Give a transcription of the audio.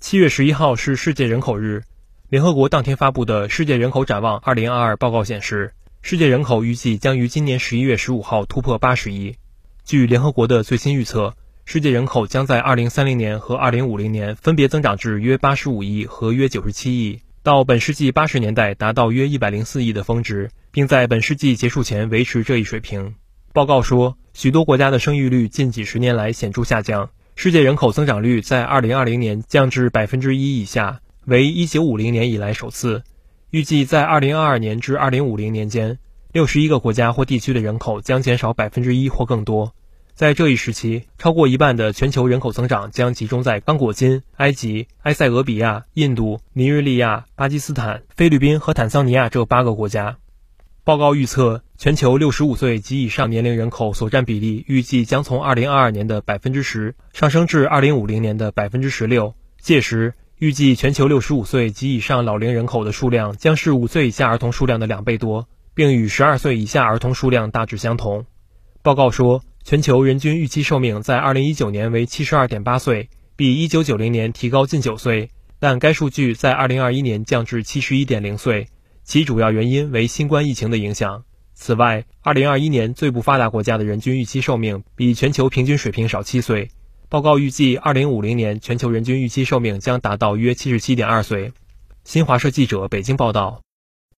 七月十一号是世界人口日，联合国当天发布的《世界人口展望二零二二》报告显示，世界人口预计将于今年十一月十五号突破八十亿。据联合国的最新预测，世界人口将在二零三零年和二零五零年分别增长至约八十五亿和约九十七亿，到本世纪八十年代达到约一百零四亿的峰值，并在本世纪结束前维持这一水平。报告说，许多国家的生育率近几十年来显著下降。世界人口增长率在2020年降至百分之一以下，为1950年以来首次。预计在2022年至2050年间，61个国家或地区的人口将减少百分之一或更多。在这一时期，超过一半的全球人口增长将集中在刚果金、埃及、埃塞俄比亚、印度、尼日利亚、巴基斯坦、菲律宾和坦桑尼亚这八个国家。报告预测，全球65岁及以上年龄人口所占比例预计将从2022年的百分之十上升至2050年的百分之十六。届时，预计全球65岁及以上老龄人口的数量将是5岁以下儿童数量的两倍多，并与12岁以下儿童数量大致相同。报告说，全球人均预期寿命在2019年为72.8岁，比1990年提高近9岁，但该数据在2021年降至71.0岁。其主要原因为新冠疫情的影响。此外，2021年最不发达国家的人均预期寿命比全球平均水平少七岁。报告预计，2050年全球人均预期寿命将达到约77.2岁。新华社记者北京报道。